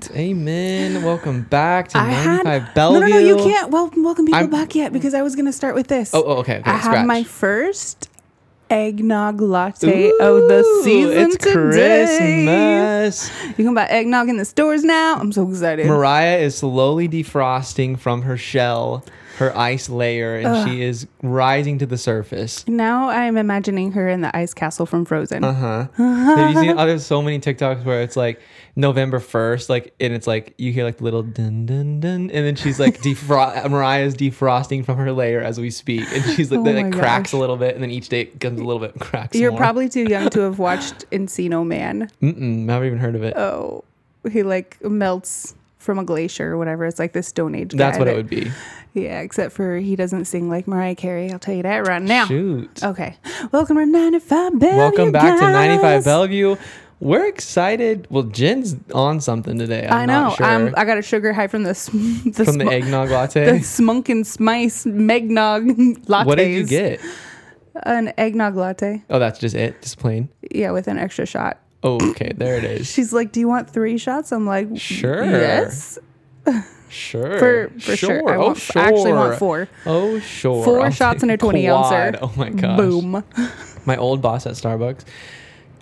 that. Amen. Welcome back to I had 95 no, Bellevue. no, no. You can't. Well, welcome people I'm- back yet because I was gonna start with this. Oh, oh, okay. okay I have my first eggnog latte of the season It's today. Christmas. You can buy eggnog in the stores now. I'm so excited. Mariah is slowly defrosting from her shell, her ice layer, and she is rising to the surface. now I'm imagining her in the ice castle from Frozen. Uh huh. Have you seen? Oh, there's so many TikToks where it's like November first, like, and it's like you hear like the little dun dun dun, and then she's like defrost. Mariah's defrosting from her layer as we speak, and she's like, Oh like my cracks a little bit, and then each day it comes a little bit cracks. You're more. probably too young to have watched Encino Man. Mm-mm, never even heard of it. Oh, he like melts from a glacier or whatever. It's like this Stone Age. That's guy what it would be. Yeah, except for he doesn't sing like Mariah Carey. I'll tell you that right now. Shoot. Okay, welcome to 95 Bellevue. Welcome back to 95. Bellevue. We're excited. Well, Jen's on something today. I'm I know. Not sure. I'm, I got a sugar high from the s- the, From the sm- eggnog the latte. smunk and spice megnog lattes. What did you get? An eggnog latte. Oh, that's just it. Just plain. Yeah, with an extra shot. Oh, okay. There it is. She's like, "Do you want three shots?" I'm like, Sure. Yes, Sure. for for sure. I, oh, want, sure. I actually want four. Oh, sure. Four I'll shots in a 20 ouncer. Oh my gosh. Boom. My old boss at Starbucks.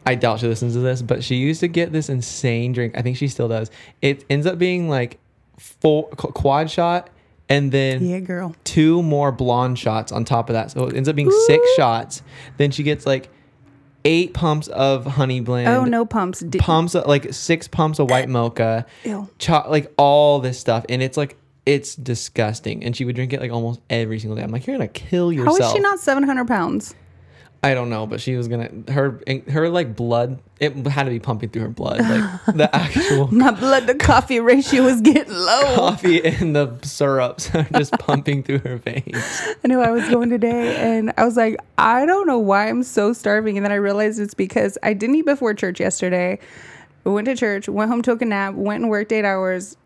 I doubt she listens to this, but she used to get this insane drink. I think she still does. It ends up being like four quad shot and then Yeah, girl. two more blonde shots on top of that. So it ends up being six shots. Then she gets like eight pumps of honey blend. Oh no pumps. Di- Pumps of, like six pumps of white eh. mocha. Ew. Cho- like all this stuff, and it's like it's disgusting. And she would drink it like almost every single day. I'm like, you're gonna kill How yourself. is she not 700 pounds? I don't know, but she was gonna her her like blood. It had to be pumping through her blood, like the actual My blood to coffee ratio was getting low. coffee and the syrups are just pumping through her veins. I knew I was going today, and I was like, I don't know why I'm so starving. And then I realized it's because I didn't eat before church yesterday. I went to church, went home, took a nap, went and worked eight hours,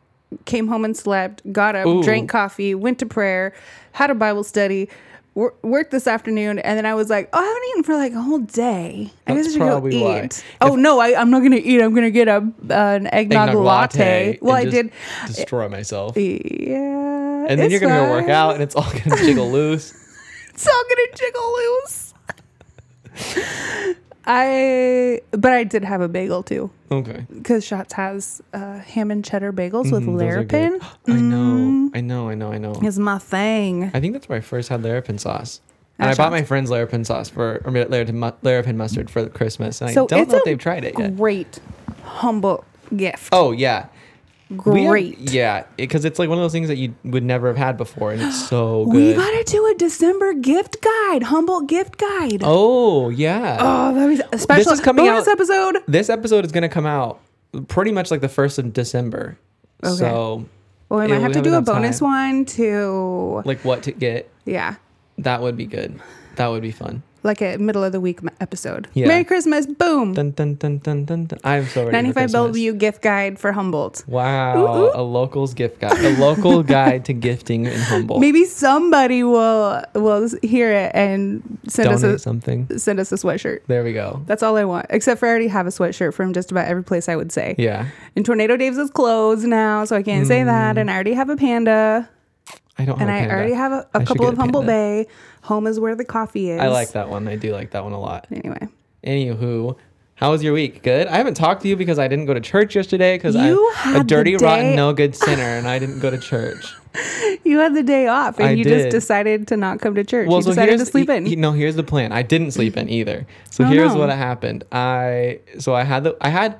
came home and slept, got up, Ooh. drank coffee, went to prayer, had a Bible study. Wor- Worked this afternoon, and then I was like, "Oh, I haven't eaten for like a whole day. I That's guess I should go eat." why. Oh no, I, I'm not gonna eat. I'm gonna get a an eggnog, latte. Well, I did. destroy myself. Yeah, And then you're gonna go work out, and it's all gonna jiggle loose. It's all gonna jiggle loose. I, but I did have a bagel too, Okay. because Shots has uh, ham and cheddar bagels with Mm, are. Larrupin. I know, I know, I know, I know. Is my thing. I think that's where I first had Larrupin sauce. And I bought my friend's Larrupin sauce for or Larrupin, Larrupin mustard for Christmas, and So I don't know if they've tried it yet. Great, humble gift. Oh yeah, We have- Great. yeah, because it's like one of those things that you would never have had before, and it's so good. We gotta do a December gift guide, Humboldt gift guide. oh yeah. Oh, that was a special is coming bonus out- episode. This episode is gonna come out pretty much like the first of December. Okay. So Well, we might have to do a bonus time. one to, like what to get? yeah, That would be good. That would be fun. Like a middle of the week episode. Yeah. Merry Christmas, boom. Dun dun dun dun dun. dun. I'm so ready. 95 Christmas. Bellevue gift guide for Humboldt. Wow, Ooh, ooh. a local's gift guide, a local guide to gifting in Humboldt. Maybe somebody will will hear it and send donate us something. send us a sweatshirt. There we go. That's all I want. Except for I already have a sweatshirt from just about every place I would say. Yeah, And Tornado Dave's is closed now, so I can't say that. Mm. And I already have a panda. I don't. And have a I already have a, should couple of a panda. Bay. Home is where the coffee is. I like that one. I do like that one a lot. Anyway. Anywho, how was your week? Good. I haven't talked to you because I didn't go to church yesterday because I'm a dirty, rotten, no good sinner, and I didn't go to church. You had the day off and I you did. just decided to not come to church. you decided to sleep in. no, here's the plan. I didn't sleep in either. So Oh, here's no. what happened. I so I had the I had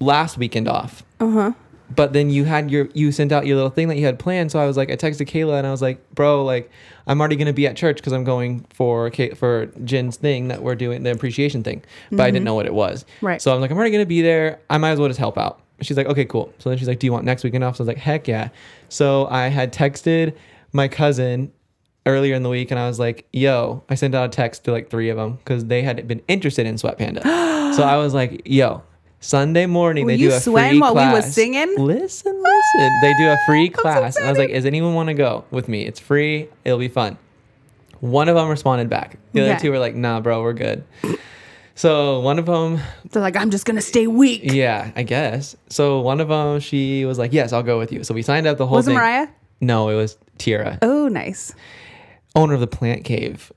last weekend off. uh huh. But then you had your you sent out your little thing that you had planned. So I was like, I texted Kayla and I was like, bro, like I'm already gonna be at church because I'm going for Kay- for Jen's thing that we're doing the appreciation thing. But I didn't know what it was. Mm-hmm. Right. So I'm like, I'm already gonna be there. I might as well just help out. She's like, okay, cool. So then she's like, do you want next weekend off? So I was like, heck yeah. So I had texted my cousin earlier in the week and I was like, yo, I sent out a text to like three of them because they had been interested in Sweat Panda. so I was like, yo, Sunday morning Were they do a free while we was class. singing? Listen, listen. They do a free so class. and I was like, does anyone want to go with me? It's free. It'll be fun. One of them responded back. The other Okay. two were like, nah, bro, we're good. So one of them, They're like, I'm just gonna stay weak. yeah, I guess. So one of them, she was like, "Yes, I'll go with you." So we signed up the whole Was it thing. Mariah? No, it was Tiara. Oh, nice. owner of the plant cave.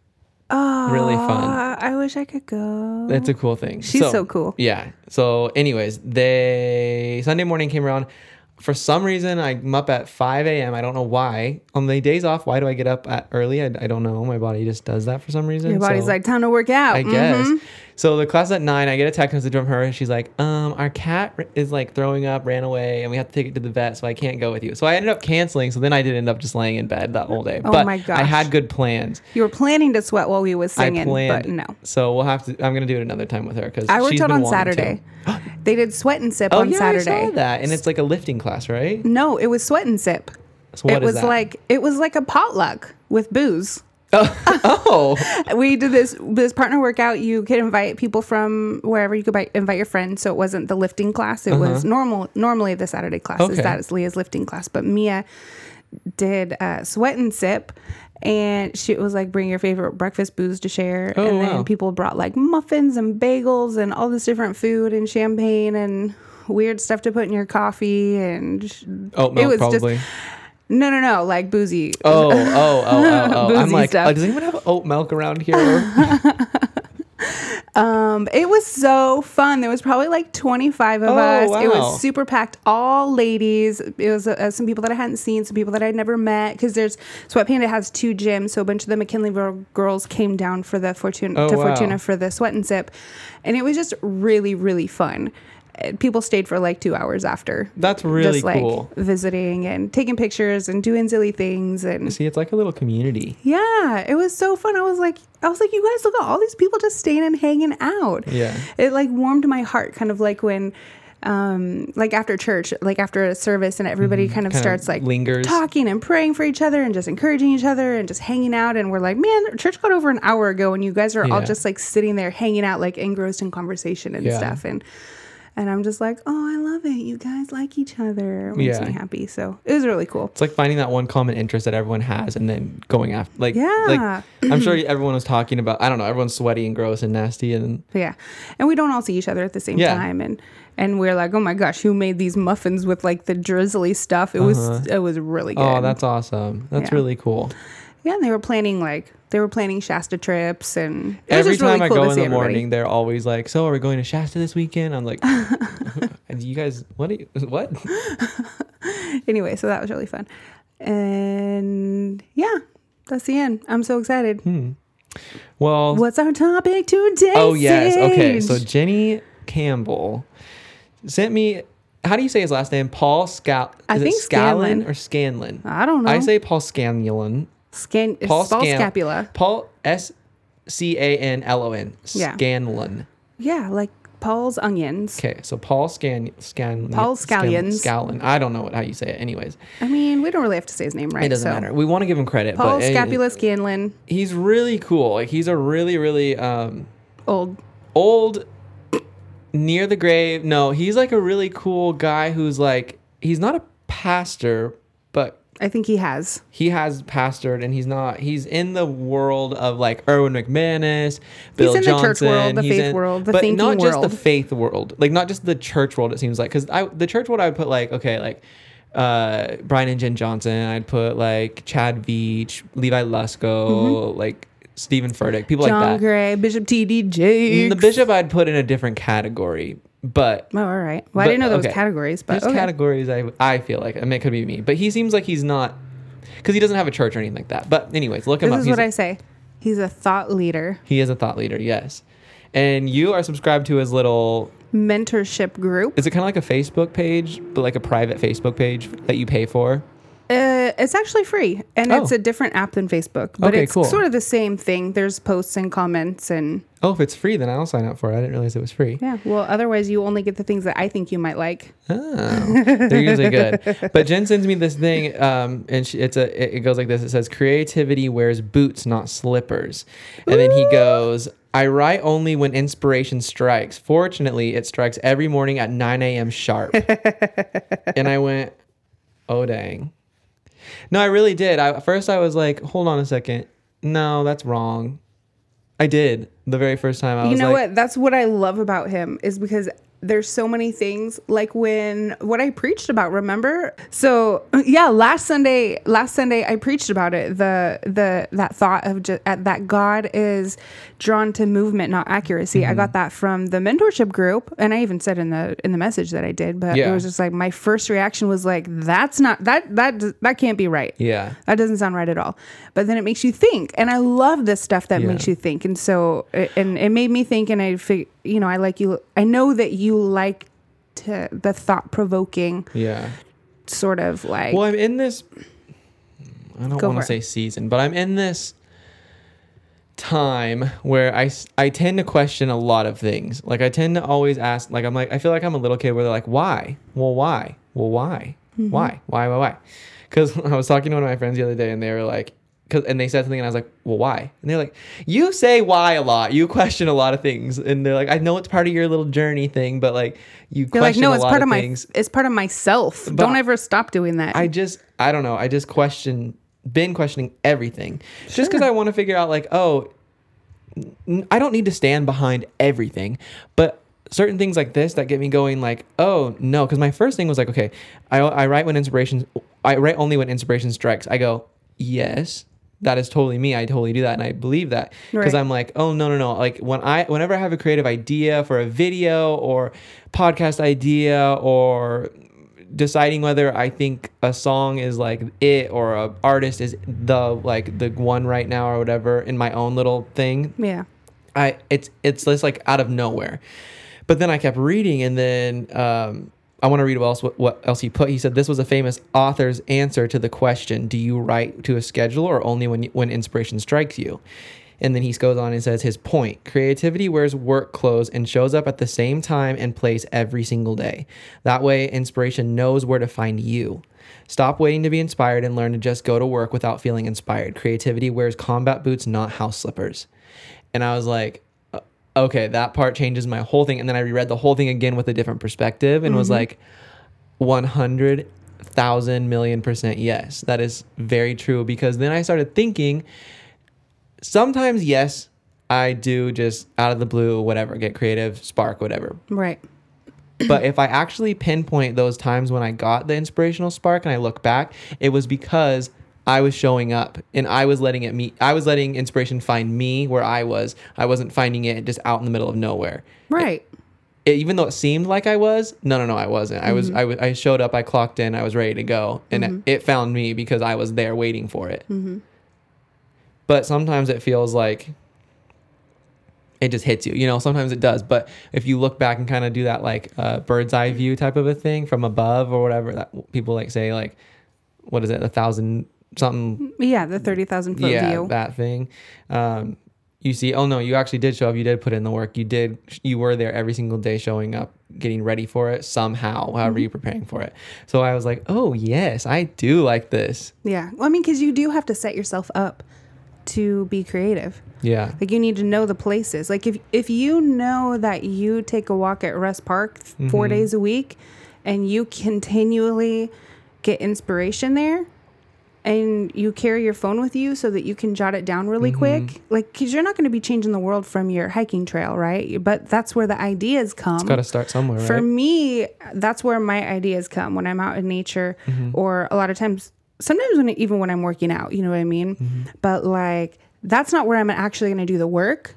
Oh, Really fun. I wish I could go. That's a cool thing. She's so cool. Yeah. So, anyways, they Sunday morning came around. For some reason, I'm up at 5 a.m. I don't know why. On the days off, why do I get up at early? I, I don't know. My body just does that for some reason. Your body's So- like, time to work out. I guess. Mm-hmm. So the class at nine, I get a text message from her, and she's like, "Um, our cat is like throwing up, ran away, and we have to take it to the vet, so I can't go with you." So I ended up canceling. So then I did end up just laying in bed that whole day. Oh but my I had good plans. You were planning to sweat while we was singing, I planned, but no. So we'll have to. I'm gonna do it another time with her because I worked out on. Saturday. they did sweat and sip Oh on yeah, Saturday. I saw that, and it's like a lifting class, right? No, it was sweat and sip. So it was that? like it was like a potluck with booze. oh, we did this this partner workout. You could invite people from wherever you could buy, invite your friends. So it wasn't the lifting class. It was normal. Normally the Saturday class is Uh-huh. That is Leah's lifting class, but Mia did uh, sweat and sip. And she was like, bring your favorite breakfast booze to share. Oh, and then wow. people brought like muffins and bagels and all this different food and champagne and weird stuff to put in your coffee. And oat milk it was probably. just, no, no, no, like boozy. oh, oh, oh, oh, oh. I'm Boozy like, stuff. oh, does anyone have oat milk around here? Um, it was so fun. There was probably like 25 of Oh, us. It was super packed, all ladies. It was uh, some people that I hadn't seen, some people that I'd never met. Because there's Sweat Panda has two gyms, so a bunch of the McKinleyville girls came down for the Fortuna Oh, to wow. Fortuna for the Sweat and Sip, and it was just really really fun. People stayed for like two hours after. That's really just like cool. visiting and taking pictures and doing silly things and See, it's like a little community. yeah, it was so fun. I was like, I was like, you guys look at all these people just staying and hanging out. Yeah. It like warmed my heart, kind of like when, um, like after church, like after a service, and everybody kind of Kinda starts like lingers. talking and praying for each other and just encouraging each other and just hanging out. And we're like, man, church got over an hour ago, and you guys are all just like sitting there hanging out, like engrossed in conversation and Yeah. stuff. And and I'm just like, oh, I love it. You guys like each other. It makes Yeah. me happy. So it was really cool. It's like finding that one common interest that everyone has and then going after like Yeah. like I'm sure everyone was talking about I don't know, everyone's sweaty and gross and nasty and Yeah. And we don't all see each other at the same Yeah. time and and we're like, "Oh my gosh, who made these muffins with like the drizzly stuff?" It was uh-huh. it was really oh, good. oh that's awesome. That's Yeah. really cool. Yeah, and they were planning like they were planning Shasta trips and it was Every just really time I cool go in the everybody. morning, they're always like, "So, are we going to Shasta this weekend?" I'm like, And "You guys, what? Are you, what?" Anyway, so that was really fun. And yeah, that's the end. I'm so excited. Hmm. Well, What's our topic today? oh yes, okay. So Jenny Campbell sent me. How do you say his last name? Paul Scal. I is it think Scanlon. or Scanlon. I don't know. I say Paul Scanlon. Scan Paul Paul Scan- Scapula. Paul S C A N L O N. Yeah. Scanlon. Yeah, like Paul's onions. Okay, so Paul Scan Scan Paul Scallions. Scallon. I don't know what, how you say it. Anyways, I mean, we don't really have to say his name, right? it doesn't So, matter. We want to give him credit, Paul but Scapula Scanlon. he's really cool. Like he's a really really um Old. old near the grave. No, he's like a really cool guy who's like he's not a pastor, but I think he has. he has pastored and he's not he's in the world of like Erwin McManus, Bill he's in the church world, the faith in- world, the but thinking not just the faith world, like not just the church world. It seems like because I the church world I would put like okay like uh Brian and Jen Johnson, I'd put like Chad Veach, Levi Lusko, like Steven Furtick, people Mm-hmm. John like that. Gray, Bishop T.D. Jakes. The bishop I'd put in a different category, but Oh, all right. Well, I didn't know there was okay. categories, but there's okay. categories I I feel like I mean it could be me, but he seems like he's not because he doesn't have a church or anything like that. But anyways, look him this up. is He's what a- I say. He's a thought leader, he is a thought leader, yes. And you are subscribed to his little. mentorship group. Is it kind of like a Facebook page, but like a private Facebook page that you pay for? Uh, it's actually free, and Oh. it's a different app than Facebook, but Okay, it's cool. sort of the same thing. There's posts and comments, and Oh, if it's free, then I'll sign up for it. I didn't realize it was free. yeah. Well, otherwise, you only get the things that I think you might like. Oh, they're usually good. But Jen sends me this thing, um, and she, it's a it it goes like this. It says, "Creativity wears boots, not slippers." And then he goes, "I write only when inspiration strikes. Fortunately, it strikes every morning at 9 a.m. sharp." and I went, "Oh dang." No, I really did. I, at first, I was like, "Hold on a second. No, that's wrong." I did the very first time. I you know like, what? That's what I love about him is because there's so many things like when what I preached about, remember? So yeah, last Sunday, last Sunday I preached about it. The the that thought of just that God is drawn to movement, not accuracy. Mm-hmm. I got that from the mentorship group, and I even said in the in the message that I did. But Yeah. it was just like my first reaction was like, "That's not that that that can't be right." yeah, That doesn't sound right at all. But then it makes you think, and I love this stuff that Yeah. makes you think. And so, and it made me think, and I, fig, you know, I like you. I know that you like to the thought provoking yeah. sort of like. Well, I'm in this. I don't want to say season, but I'm in this time where I, I tend to question a lot of things. Like I tend to always ask, like I'm like I feel like I'm a little kid where they're like, why? Well, why? Well, why? Mm-hmm. Why? Why? Why? Why? Because I was talking to one of my friends the other day, and they were like, cause, and they said something, and I was like, well, why? And they're like, you say why a lot. You question a lot of things, and they're like, I know it's part of your little journey thing, but like you like, question no, a it's lot part of of my. things. It's part of myself. But Don't ever stop doing that. I just I don't know. I just question been questioning everything. Just because I want to figure out like, oh, I don't need to stand behind everything, but certain things like this that get me going like, oh no, because my first thing was like, okay, I I write when inspiration I write only when inspiration strikes. I go, yes. That is totally me. I totally do that, and I believe that because Right. I'm like, oh no, no, no. Like when I, whenever I have a creative idea for a video or podcast idea or deciding whether I think a song is like it or a artist is the like the one right now or whatever in my own little thing. yeah. I it's it's just like out of nowhere. But then I kept reading and then um I want to read what else what, else he put. He said this was a famous author's answer to the question, do you write to a schedule or only when when inspiration strikes you? And then he goes on and says his point creativity wears work clothes and shows up at the same time and place every single day. That way, inspiration knows where to find you. Stop waiting to be inspired and learn to just go to work without feeling inspired. Creativity wears combat boots, not house slippers. And I was like, "Uh, okay, that part changes my whole thing. And then I reread the whole thing again with a different perspective and was mm-hmm. like, 100,000 million percent yes. That is very true. Because then I started thinking, sometimes, yes, I do just out of the blue, whatever, get creative, spark, whatever. Right. But if I actually pinpoint those times when I got the inspirational spark and I look back, it was because I was showing up and I was letting it me I was letting inspiration find me where I was. I wasn't finding it just out in the middle of nowhere. Right. It, even though it seemed like I was, no, no, no, I wasn't. I was, mm-hmm. I was, I showed up, I clocked in, I was ready to go, and it, it found me because I was there waiting for it. Mm-hmm. But sometimes it feels like it just hits you. You know, sometimes it does. But if you look back and kind of do that like uh, bird's eye view type of a thing from above or whatever that people like say like, what is it, a thousand something? Yeah. The thirty thousand foot yeah, view. that thing. Um, you see, oh no, you actually did show up. You did put in the work. You did. You were there every single day, showing up, getting ready for it somehow, however Mm-hmm. you're preparing for it. So I was like, oh yes, I do like this. yeah. Well, I mean, because you do have to set yourself up to be creative. Yeah. Like you need to know the places. Like if if you know that you take a walk at Rest Park 4 Mhm. days a week and you continually get inspiration there and you carry your phone with you so that you can jot it down really quick like cuz you're not going to be changing the world from your hiking trail, right? But that's where the ideas come. It's got to start somewhere, For right? me, that's where my ideas come when I'm out in nature, Mm-hmm. or a lot of times, sometimes when even when I'm working out, you know what I mean. Mm-hmm. But like, that's not where I'm actually going to do the work.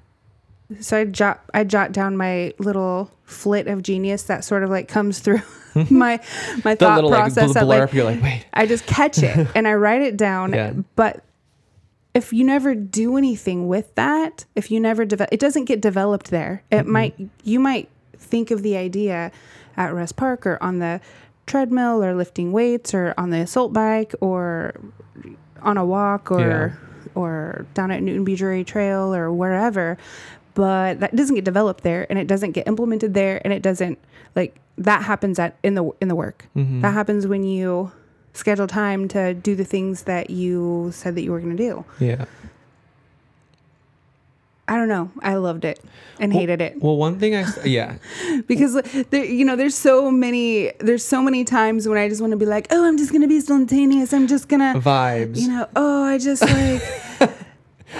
So I jot I jot down my little flit of genius that sort of like comes through my my thought little process. that, blurb, like, you're like, wait. I just catch it and I write it down. Yeah. But if you never do anything with that, if you never develop, it doesn't get developed there. It might, you might think of the idea at Rest Park or on the treadmill or lifting weights or on the assault bike or on a walk or, or down at Newton Beachery Trail or wherever. But that doesn't get developed there and it doesn't get implemented there and it doesn't like that happens at in the in the work. Mm-hmm. That happens when you schedule time to do the things that you said that you were going to do. Yeah. I don't know. I loved it and hated it Well, one thing I, yeah, because there, you know, there's so many, there's so many times when I just want to be like, oh, I'm just going to be spontaneous. I'm just going to, vibes. you know, oh, I just like,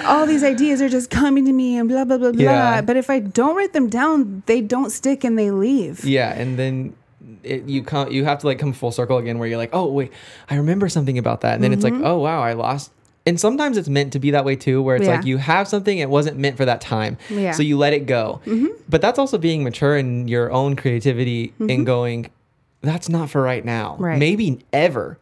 all these ideas are just coming to me and blah blah blah blah. Yeah. But if I don't write them down, they don't stick and they leave. Yeah, and then it, you come you have to like come full circle again where you're like, oh wait, I remember something about that, and then it's like, mm-hmm. oh wow, I lost. And sometimes it's meant to be that way too, where it's Yeah. like you have something it wasn't meant for that time, Yeah. so you let it go. Mm-hmm. But that's also being mature in your own creativity and mm-hmm. going, that's not for right now, Right. maybe ever,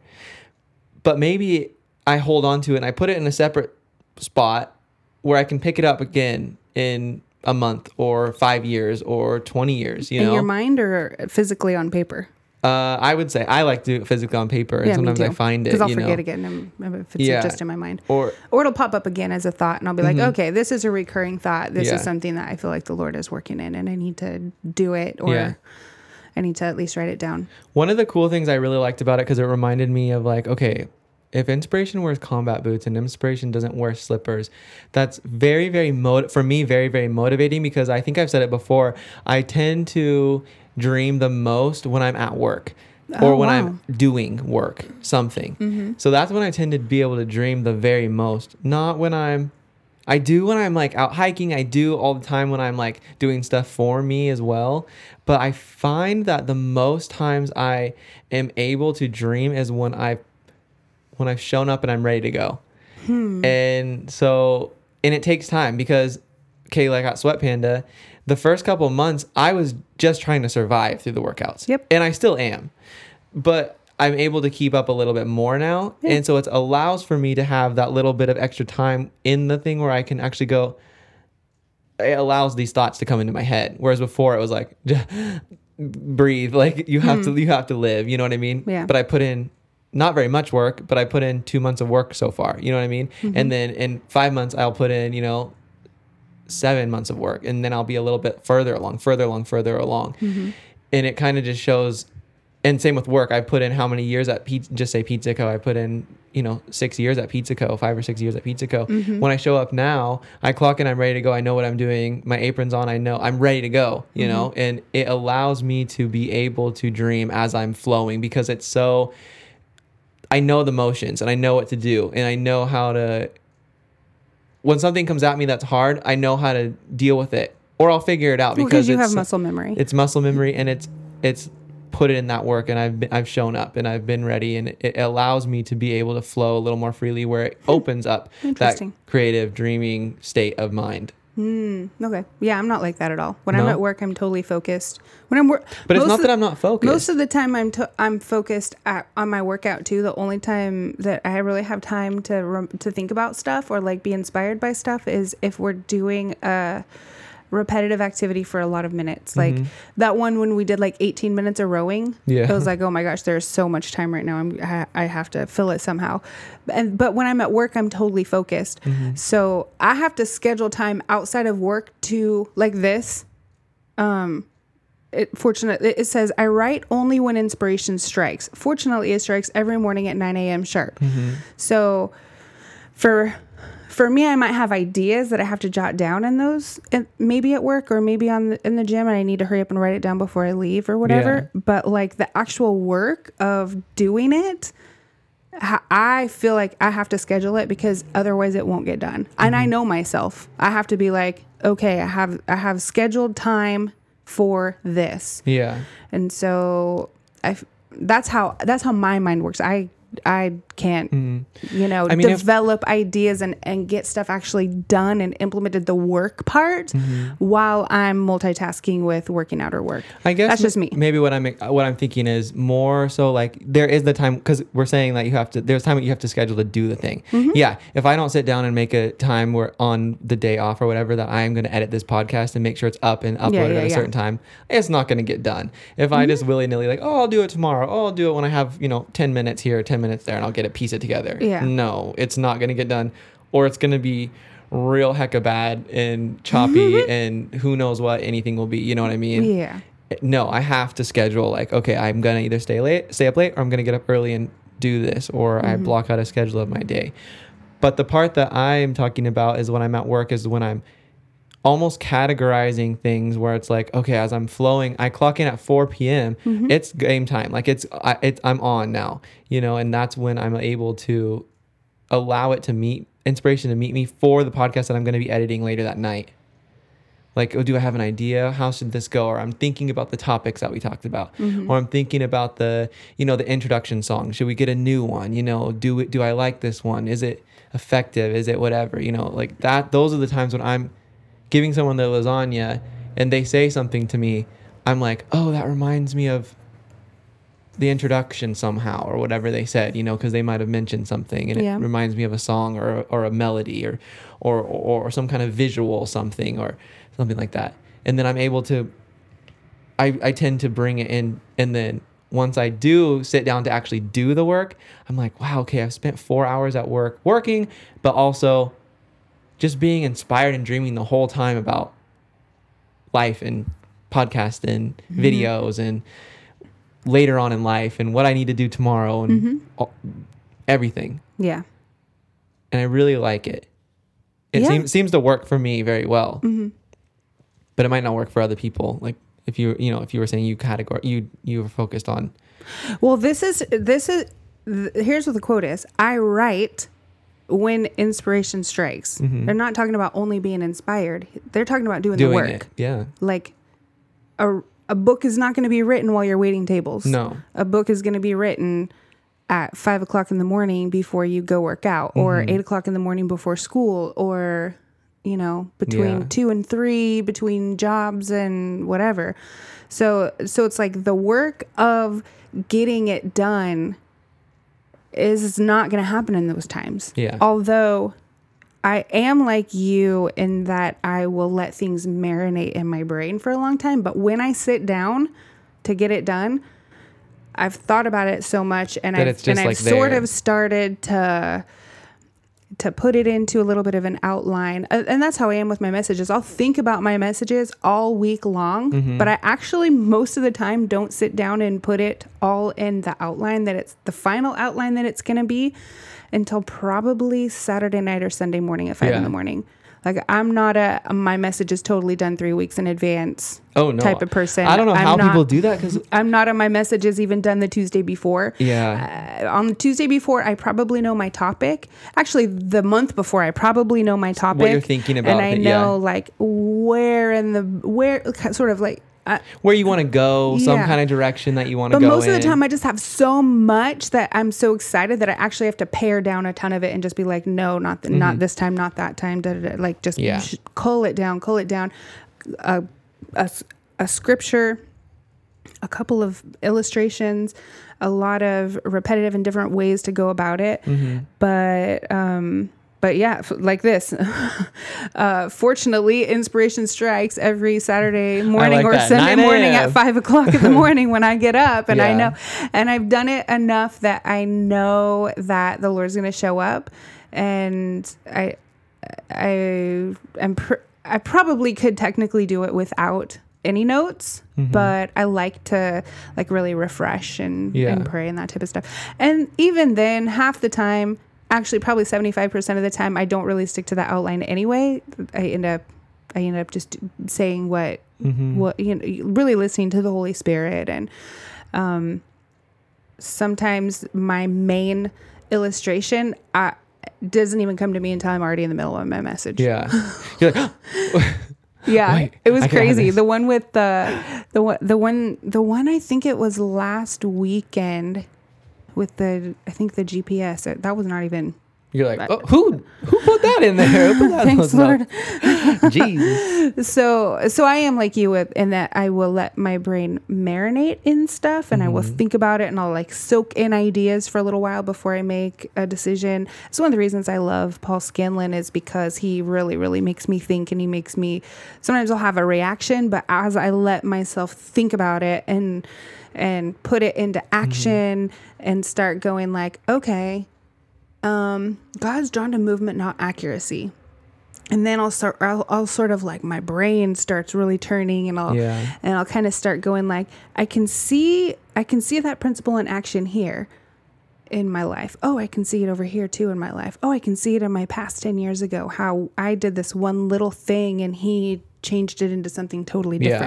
but maybe I hold on to it and I put it in a separate spot where I can pick it up again in a month or five years or 20 years, you in know? your mind or physically on paper. Uh, I would say I like to do it physically on paper, and yeah, sometimes me I find it. because I'll forget know, again if it's Yeah. just in my mind. Or Or it'll pop up again as a thought, and I'll be like, Mhm. okay, this is a recurring thought. This Yeah. is something that I feel like the Lord is working in, and I need to do it, or. I need to at least write it down. one of the cool things I really liked about it because it reminded me of like, okay, if inspiration wears combat boots and inspiration doesn't wear slippers, that's very, very mot for me, very, very motivating because I think I've said it before. I tend to dream the most when I'm at work. Or Oh, when wow. I'm doing work, something. Mm-hmm. So that's when I tend to be able to dream the very most. Not when I'm I do when I'm like out hiking. I do all the time when I'm like doing stuff for me as well. But I find that the most times I am able to dream is when I've when I've shown up and I'm ready to go. And so and it takes time because okay, like at Sweat Panda, the first couple of months I was just trying to survive through the workouts. Yep. And I still am. But I'm able to keep up a little bit more now. Yeah. And so it allows for me to have that little bit of extra time in the thing where I can actually go it allows these thoughts to come into my head. Whereas before it was like breathe, like you have to you have to live, you know what I mean? Hmm. Yeah. But I put in not very much work, but I put in 2 months of work so far, you know what I mean? Mm-hmm. And then in 5 months I'll put in, you know, 7 months of work and then I'll be a little bit further along, further along, further along. Mm-hmm. And it kind of just shows and same with work. I put in how many years at Pizza, just say PizzaCo. I put in, you know, six years at PizzaCo, five or six years at PizzaCo. Mm-hmm. When I show up now, I clock in, I'm ready to go. I know what I'm doing. My apron's on. I know I'm ready to go, you Mm-hmm. know, and it allows me to be able to dream as I'm flowing because it's so, I know the motions and I know what to do and I know how to, when something comes at me that's hard, I know how to deal with it or I'll figure it out Because because you have muscle memory. it's muscle memory and it's it's put it in that work and I've been, I've shown up and I've been ready and it allows me to be able to flow a little more freely where it opens up that. Creative dreaming state of mind. Hmm. Okay. Yeah, I'm not like that at all. When I'm at work, I'm totally focused. When I'm work, But it's not that I'm not focused. Most of the time, I'm to, I'm focused at, on my workout too. The only time that I really have time to rem- to think about stuff or like be inspired by stuff is if we're doing a repetitive activity for a lot of minutes. Like that one when we did like 18 minutes of rowing. Mm-hmm. Yeah. it was like, oh my gosh, there's so much time right now. I'm I, I have to fill it somehow. And but when I'm at work, I'm totally focused. Mm-hmm. So I have to schedule time outside of work to like this Um, it fortunate it says i write only when inspiration strikes fortunately it strikes every morning at 9 a.m sharp so for for me i might have ideas that i have to jot down in those maybe at work or maybe on the, in the gym and i need to hurry up and write it down before i leave or whatever but like the actual work of doing it I feel like I have to schedule it because otherwise it won't get done. And I mm-hmm. know myself. I have to be like, okay, I have I have scheduled time for this. yeah. And so I that's how that's how my mind works. I I can't you know Mm-hmm. I mean, if- develop ideas and and get stuff actually done and implemented the work part Mm-hmm. while I'm multitasking with working out or work. I guess that's just me. Maybe what I'm what I'm thinking is more so like there is the time because we're saying that you have to. There's time that you have to schedule to do the thing. Mm-hmm. Yeah. If I don't sit down and make a time where on the day off or whatever that I am going to edit this podcast and make sure it's up and uploaded yeah, at a yeah. Mm-hmm. certain time, it's not going to get done. If I just willy nilly like, oh, I'll do it tomorrow. Oh, I'll do it when I have you know ten minutes here, ten minutes there, and I'll get it piece it together. Yeah. No, it's not going to get done, or it's going to be real hecka bad and choppy and who knows what anything will be. You know what I mean? Yeah. no, I have to schedule like, okay, I'm gonna either stay late, stay up late, or I'm gonna get up early and do this, or I mm-hmm. block out a schedule of my day. But the part that I'm talking about is when I'm at work is when I'm almost categorizing things where it's like, okay, as I'm flowing, I clock in at 4 p.m. Mm-hmm. It's game time. Like it's, I, it's I'm on now, you know, and that's when I'm able to allow it to meet inspiration to meet me for the podcast that I'm going to be editing later that night. Like, oh, do I have an idea? How should this go? Or I'm thinking about the topics that we talked about, mm-hmm. or I'm thinking about the, you know, the introduction song. Should we get a new one? You know, do it? Do I like this one? Is it effective? Is it whatever? You know, like that. Those are the times when I'm giving someone their lasagna, and they say something to me. I'm like, oh, that reminds me of the introduction somehow or whatever they said, you know, because they might have mentioned something and Yeah. it reminds me of a song or or a melody or or or some kind of visual something or something like that. And then I'm able to I I tend to bring it in and then once I do sit down to actually do the work, I'm like, wow, okay, I've spent 4 hours at work working, but also just being inspired and dreaming the whole time about life and podcast and Mm-hmm. videos and later on in life and what I need to do tomorrow and Mm-hmm. all, everything. Yeah. And I really like it. It Yeah. seems seems to work for me very well. Mm-hmm. But it might not work for other people. Like if you you know if you were saying you category you you were focused on Well, this is this is th- here's what the quote is. I write when inspiration strikes. Mm-hmm. They're not talking about only being inspired. They're talking about doing, the work. it. Yeah. Like a a book is not going to be written while you're waiting tables. No. A book is going to be written at five o'clock in the morning before you go work out, or mm-hmm. eight o'clock in the morning before school, or you know between Yeah. two and three, between jobs and whatever. So so it's like the work of getting it done is not going to happen in those times. Yeah. Although I am like you in that I will let things marinate in my brain for a long time, but when I sit down to get it done, I've thought about it so much and That I've, and I've like, sort of started to to put it into a little bit of an outline. And that's how I am with my messages. I'll think about my messages all week long, Mm-hmm. but I actually most of the time don't sit down and put it all in the outline that it's the final outline that it's going to be until probably Saturday night or Sunday morning at 5 in the morning. Like I'm not a my message is totally done 3 weeks in advance. Oh no. Type of person. I don't know I'm how not- people do that cuz I'm not on my messages even done the Tuesday before. yeah. Uh, on the Tuesday before, I probably know my topic. Actually, the month before, I probably know my topic. What you're thinking about and I it, yeah. know like where in the where sort of like. Where you want to go, some kind of direction that you want to but go most of the in. time, I just have so much that I'm so excited that I actually have to pare down a ton of it and just be like, no, not th- not this time, not that time. Da, da, da. Like just Mm-hmm. Yeah. cull it down, cull it down. A, a scripture, a couple of illustrations, a lot of repetitive and different ways to go about it. Mm-hmm. But um, but yeah, f- like this. uh, fortunately, inspiration strikes every Saturday morning like or that. Sunday morning at five o'clock in the morning when I get up, and I know, and I've done it enough that I know that the Lord's going to show up, and I, I am, pr- I probably could technically do it without any notes, Mm-hmm. but I like to like really refresh and, Yeah. and pray and that type of stuff. And even then, half the time, actually probably 75% of the time, I don't really stick to that outline anyway. I end up I end up just saying what Mm-hmm. what you know, really listening to the Holy Spirit and um sometimes my main illustration uh, doesn't even come to me until I'm already in the middle of my message. Yeah. You're like, Yeah, Wait, it was I crazy. The one with the the one the one the one I think it was last weekend with the I think the GPS. That was not even. you're like, oh, who who put that in there? Who put that Thanks? Lord. Jesus. So so I am like you with in that I will let my brain marinate in stuff and I will Mm-hmm. think about it and I'll like soak in ideas for a little while before I make a decision. It's one of the reasons I love Paul Scanlon is because he really really makes me think and he makes me sometimes I'll have a reaction but as I let myself think about it and and put it into Mm-hmm. action and start going like okay um God's drawn to movement not accuracy and then I'll start I'll, I'll sort of like my brain starts really turning and I'll Yeah. and I'll kind of start going like I can see I can see that principle in action here in my life. Oh, I can see it over here too in my life. Oh, I can see it in my past 10 years ago how I did this one little thing and he changed it into something totally Yeah.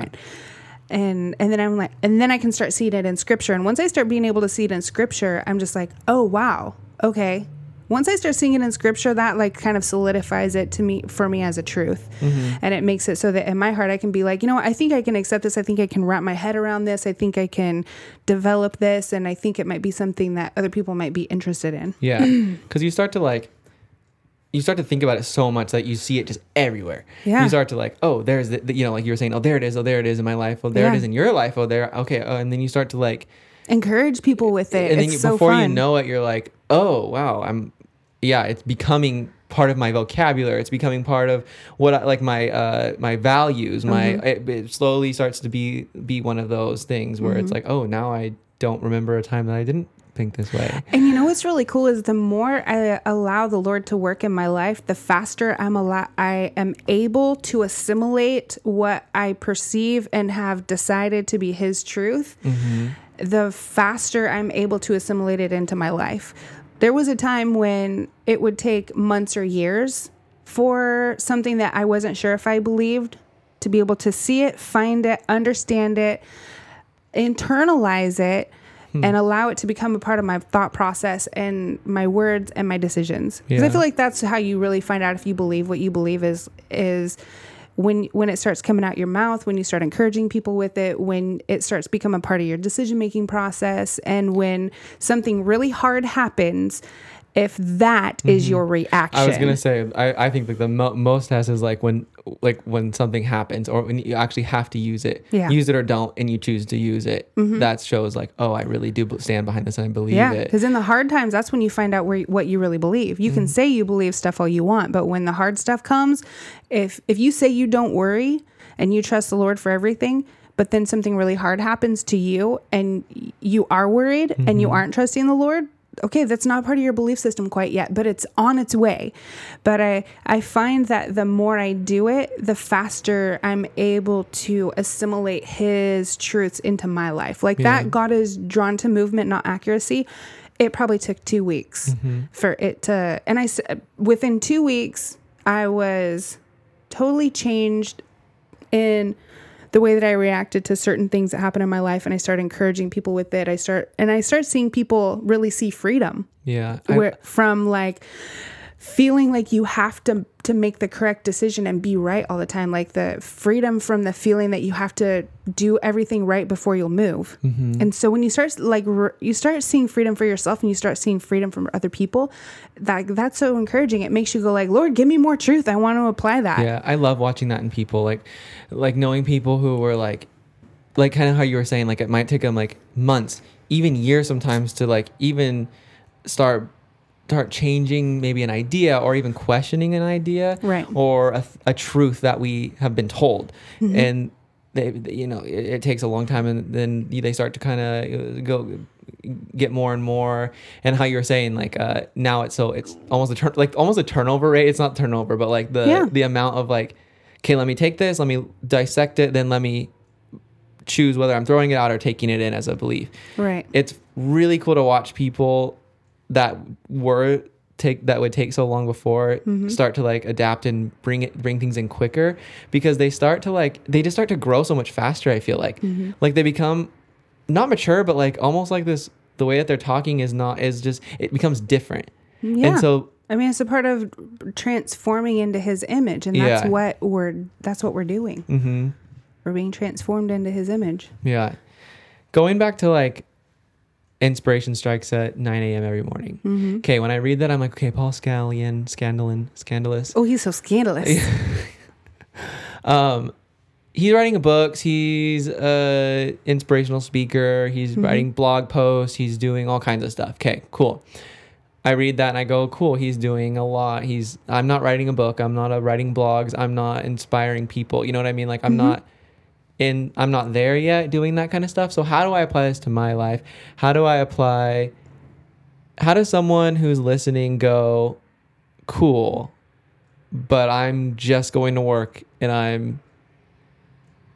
And and then I'm like and then I can start seeing it in scripture and once I start being able to see it in scripture, I'm just like, "Oh, wow. Okay. once I start seeing it in scripture, that like kind of solidifies it to me for me as a truth. Mm-hmm. And it makes it so that in my heart I can be like, you know what, I think I can accept this. I think I can wrap my head around this. I think I can develop this and I think it might be something that other people might be interested in. Yeah, because you start to like, you start to think about it so much that you see it just everywhere. Yeah. You start to like, oh, there's the, the- you know, like you were saying, oh, there it is, oh, there it is in my life, oh, there it Yeah. is in your life, oh, there, okay, oh, and then you start to like, Encourage people with it. and then you, so before fun. you know it, you're like, oh, wow, I'm, yeah, it's becoming part of my vocabulary. It's becoming part of what I like my uh my values. My Mm-hmm. it, it slowly starts to be be one of those things where Mm-hmm. it's like, oh, now I don't remember a time that I didn't think this way. And you know what's really cool is the more I allow the Lord to work in my life, the faster I'm allow- I am able to assimilate what I perceive and have decided to be His truth. Mm-hmm. The faster I'm able to assimilate it into my life. There was a time when it would take months or years for something that I wasn't sure if I believed to be able to see it, find it, understand it, internalize it Hmm. and allow it to become a part of my thought process and my words and my decisions because i feel like that's how you really find out if you believe what you believe is is when when it starts coming out your mouth when you start encouraging people with it when it starts becoming a part of your decision making process and when something really hard happens if that is your reaction Mm-hmm. I was gonna say, I, I think like the mo- most test is like when like when something happens or when you actually have to use it, Yeah. Mm-hmm. use it or don't, and you choose to use it. That shows like, oh, I really do stand behind this and I believe Yeah, it. because in the hard times, that's when you find out where what you really believe. You Mm-hmm. can say you believe stuff all you want, but when the hard stuff comes, if if you say you don't worry and you trust the Lord for everything, but then something really hard happens to you and you are worried and Mm-hmm. you aren't trusting the Lord, okay, that's not part of your belief system quite yet, but it's on its way. But I I find that the more I do it, the faster I'm able to assimilate His truths into my life. Like Yeah. that, God is drawn to movement, not accuracy. It probably took two weeks Mm-hmm. for it to, and I within two weeks I was totally changed in the way that I reacted to certain things that happened in my life and I start encouraging people with it. I start and I start seeing people really see freedom yeah, I- from like feeling like you have to to make the correct decision and be right all the time like the freedom from the feeling that you have to do everything right before you'll move. Mm-hmm. and so when you start like r- you start seeing freedom for yourself and you start seeing freedom from other people that that's so encouraging. It makes you go like lord give me more truth. I want to apply that. Yeah, I love watching that in people, like, like knowing people who were like, like kind of how you were saying, like it might take them like months, even years sometimes to like even start start changing maybe an idea or even questioning an idea Right. or a, a truth that we have been told Mm-hmm. and they, you know it, it takes a long time and then they start to kind of go get more and more and how you were saying like uh now it's so it's almost a turn like almost a turnover rate it's not turnover but like the Yeah. the amount of like okay let me take this let me dissect it then let me choose whether i'm throwing it out or taking it in as a belief right it's really cool to watch people that were take that would take so long before start to like adapt and bring it bring things in quicker because they start to like they just start to grow so much faster i feel like like they become not mature but like almost like this the way that they're talking is not is just it becomes different yeah and so I mean, it's a part of transforming into His image, and that's Yeah. what we're that's what we're doing. mhm. We're being transformed into His image. Yeah. Going back to like inspiration strikes at 9 a.m. every morning. Mm-hmm. Okay, when I read that, I'm like, okay, Paul Scallion, scandalin, scandalous. Oh, he's so scandalous. Um, he's writing books. He's a inspirational speaker. He's Mm-hmm. writing blog posts. He's doing all kinds of stuff. Okay, cool. I read that and I go, cool. He's doing a lot. He's. I'm not writing a book. I'm not a writing blogs. I'm not inspiring people. You know what I mean? Like I'm Mm-hmm. not in. I'm not there yet doing that kind of stuff. So how do I apply this to my life? How do I apply? How does someone who's listening go, cool? But I'm just going to work and I'm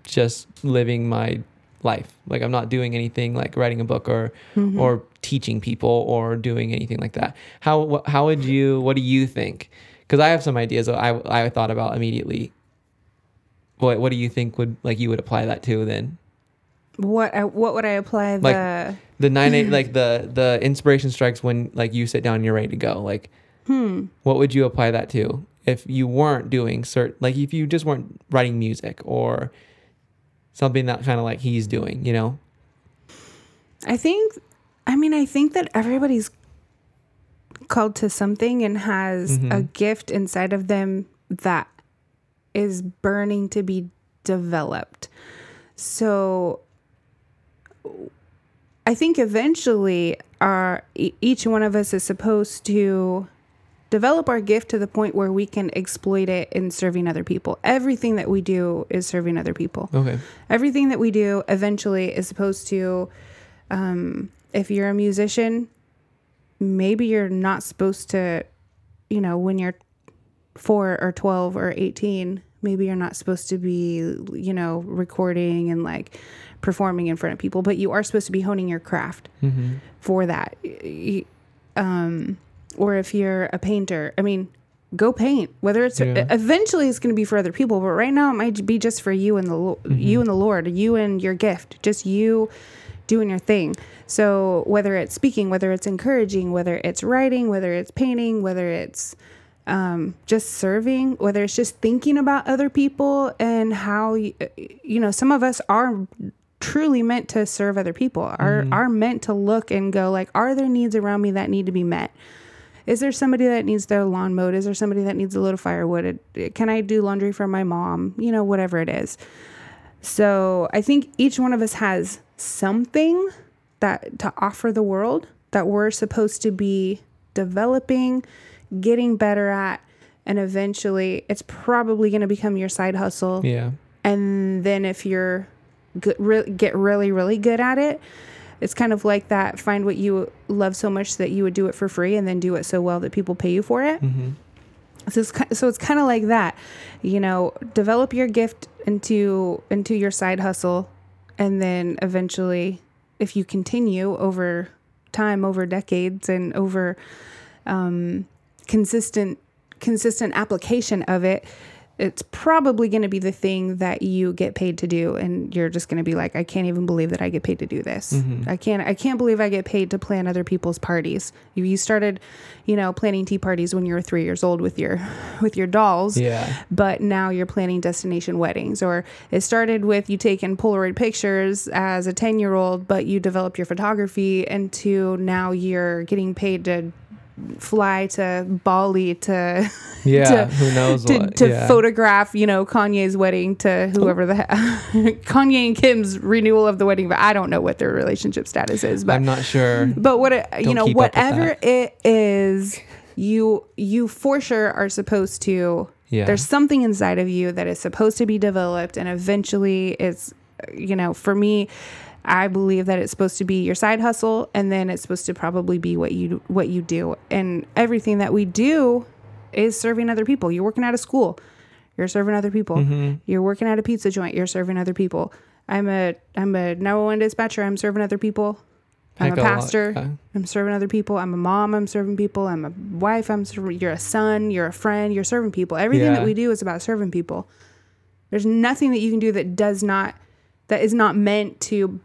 just living my life. Like I'm not doing anything like writing a book or Mm-hmm. or teaching people or doing anything like that. How how would you what do you think? Cuz I have some ideas that I I thought about immediately. What what do you think would like you would apply that to then? What I, what would I apply Like- the The nine eight like the the inspiration strikes when like you sit down and you're ready to go. Like hmm what would you apply that to if you weren't doing certain like if you just weren't writing music or something that kind of like he's doing, you know? I think, I mean, I think that everybody's called to something and has a Mhm. gift inside of them that is burning to be developed. So I think eventually our each one of us is supposed to develop our gift to the point where we can exploit it in serving other people. Everything that we do is serving other people Okay. everything that we do eventually is supposed to um, if you're a musician maybe you're not supposed to you know when you're 4 or 12 or 18 maybe you're not supposed to be you know recording and like performing in front of people but you are supposed to be honing your craft Mm-hmm. for that um or if you're a painter i mean go paint whether it's Yeah. eventually it's going to be for other people but right now it might be just for you and the Lo- you and the lord you and your gift just you doing your thing so whether it's speaking whether it's encouraging whether it's writing whether it's painting whether it's um, just serving, whether it's just thinking about other people and how you, you know some of us are truly meant to serve other people, are are meant to look and go like, are there needs around me that need to be met? Is there somebody that needs their lawn mowed? Is there somebody that needs a little firewood? Can I do laundry for my mom? You know, whatever it is. So I think each one of us has something that to offer the world that we're supposed to be developing, getting better at, and eventually it's probably going to become your side hustle. Yeah. And then if you're good, re- get really really good at it, it's kind of like that. Find what you love so much that you would do it for free, and then do it so well that people pay you for it. Mm-hmm. So it's so it's kind of like that, you know. Develop your gift into into your side hustle, and then eventually, if you continue over time, over decades, and over um, consistent consistent application of it, it's probably going to be the thing that you get paid to do, and you're just going to be like, I can't even believe that I get paid to do this. Mhm. I can't I can't believe I get paid to plan other people's parties. You, you started, you know, planning tea parties when you were three years old with your with your dolls Yeah. but now you're planning destination weddings or it started with you taking polaroid pictures as a 10 year old but you developed your photography into now you're getting paid to fly to bali to Yeah. To- Who knows to, what? to yeah. photograph you know kanye's wedding to whoever the kanye and kim's renewal of the wedding but i don't know what their relationship status is but I'm not sure. but what it, you know, keep up with whatever it is, you you for sure are supposed to. Yeah. There's something inside of you that is supposed to be developed, and eventually, it's you know, for me, I believe that it's supposed to be your side hustle, and then it's supposed to probably be what you what you do, and everything that we do is serving other people. You're working at a school, you're serving other people. Mm-hmm. You're working at a pizza joint, you're serving other people. I'm a I'm a 911 dispatcher. I'm serving other people. I'm Heck a pastor. yeah. I'm serving other people. I'm a mom. I'm serving people. I'm a wife. I'm serving. You're a son. You're a friend. You're serving people. Everything that we do is about serving people. There's nothing that you can do that does not, that is not meant to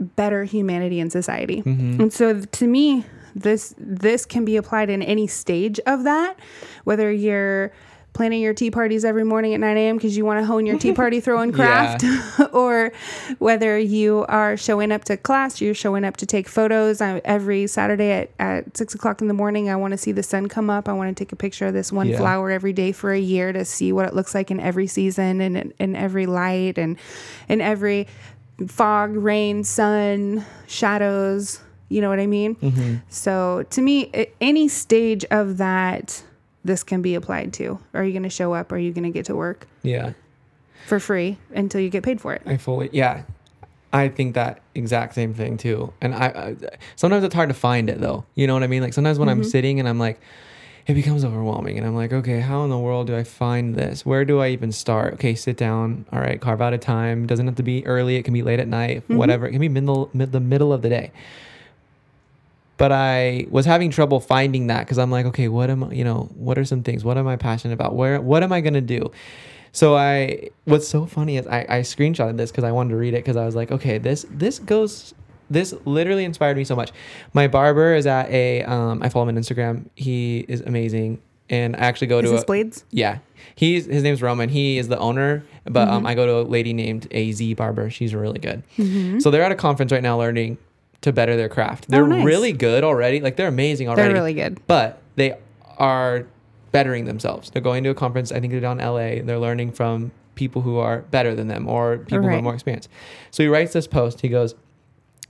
better humanity and society. Mm-hmm. And so to me, this this can be applied in any stage of that, whether you're planning your tea parties every morning at 9 a.m. because you want to hone your tea party throwing Yeah. craft, or whether you are showing up to class, you're showing up to take photos I, every Saturday at, at six o'clock in the morning. I want to see the sun come up. I want to take a picture of this one Yeah. flower every day for a year to see what it looks like in every season and in every light and in every fog, rain, sun, shadows. You know what I mean? Mm-hmm. So to me, any stage of that, this can be applied to. Are you going to show up? Are you going to get to work Yeah. for free until you get paid for it? I fully yeah. I think that exact same thing too. And I, I sometimes it's hard to find it though. You know what I mean? Like sometimes when I'm Mhm. sitting and I'm like it becomes overwhelming and I'm like, okay, how in the world do I find this? Where do I even start? Okay, sit down. All right, carve out a time. Doesn't have to be early. It can be late at night. Mhm. Whatever. It can be middle mid, the middle of the day. But I was having trouble finding that because I'm like, okay, what am I, you know, what are some things? What am I passionate about? Where what am I gonna do? So I, what's so funny is I, I screenshotted this because I wanted to read it because I was like, okay, this this goes, this literally inspired me so much. My barber is at a, um, I follow him on Instagram. He is amazing, and I actually go Is to this a, Blades? yeah, he's his name's Roman. He is the owner, but um, Mhm. I go to a lady named Az Barber. She's really good. Mhm. So they're at a conference right now learning to better their craft. They're Oh, nice. really good already. Like they're amazing already They're really good. but they are bettering themselves. They're going to a conference. I think they're down in LA. They're learning from people who are better than them or people who have more experience. So he writes this post. He goes,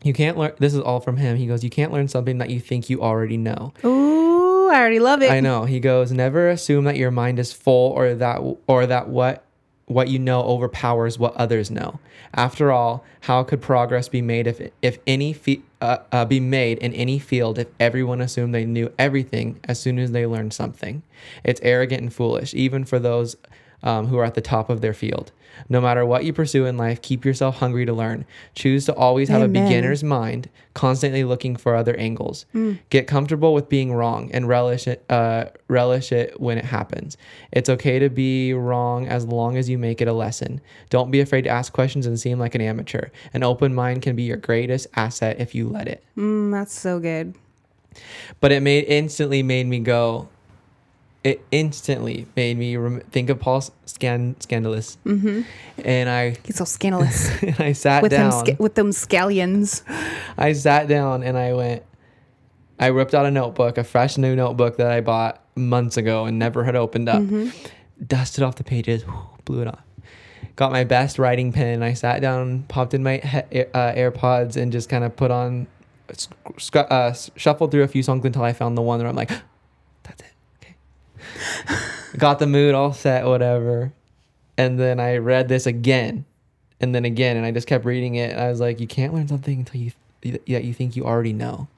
"You can't learn." This is all from him. He goes, "You can't learn something that you think you already know." Ooh, I already love it. I know. He goes, "Never assume that your mind is full or that or that what what you know overpowers what others know. After all, how could progress be made if if any fe- uh, uh, be made in any field if everyone assumed they knew everything as soon as they learned something? It's arrogant and foolish, even for those um, who are at the top of their field. No matter what you pursue in life, keep yourself hungry to learn. Choose to always have Amen. a beginner's mind, constantly looking for other angles. Get comfortable with being wrong and relish it. Uh, relish it when it happens. It's okay to be wrong as long as you make it a lesson. Don't be afraid to ask questions and seem like an amateur. An open mind can be your greatest asset if you let it. Mm, that's so good. But it made instantly made me go. It instantly made me rem- think of Paul Scan Scandalous, Mm-hmm. and I He's so scandalous and I sat with them down. sca- with them scallions. I sat down and I went. I ripped out a notebook, a fresh new notebook that I bought months ago and never had opened up. Mm-hmm. Dusted off the pages, blew it off. Got my best writing pen. I sat down, popped in my he- uh, AirPods, and just kind of put on, uh, shuffled through a few songs until I found the one that I'm like, that's it. Okay. Got the mood all set, whatever. And then I read this again and then again, and I just kept reading it. And I was like, you can't learn something until you that you think you already know.